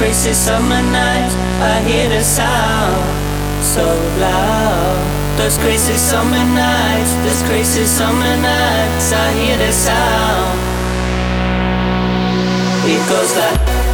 Crazy summer nights, I hear the sound so loud. Those crazy summer nights, those crazy summer nights, I hear the sound. It goes like.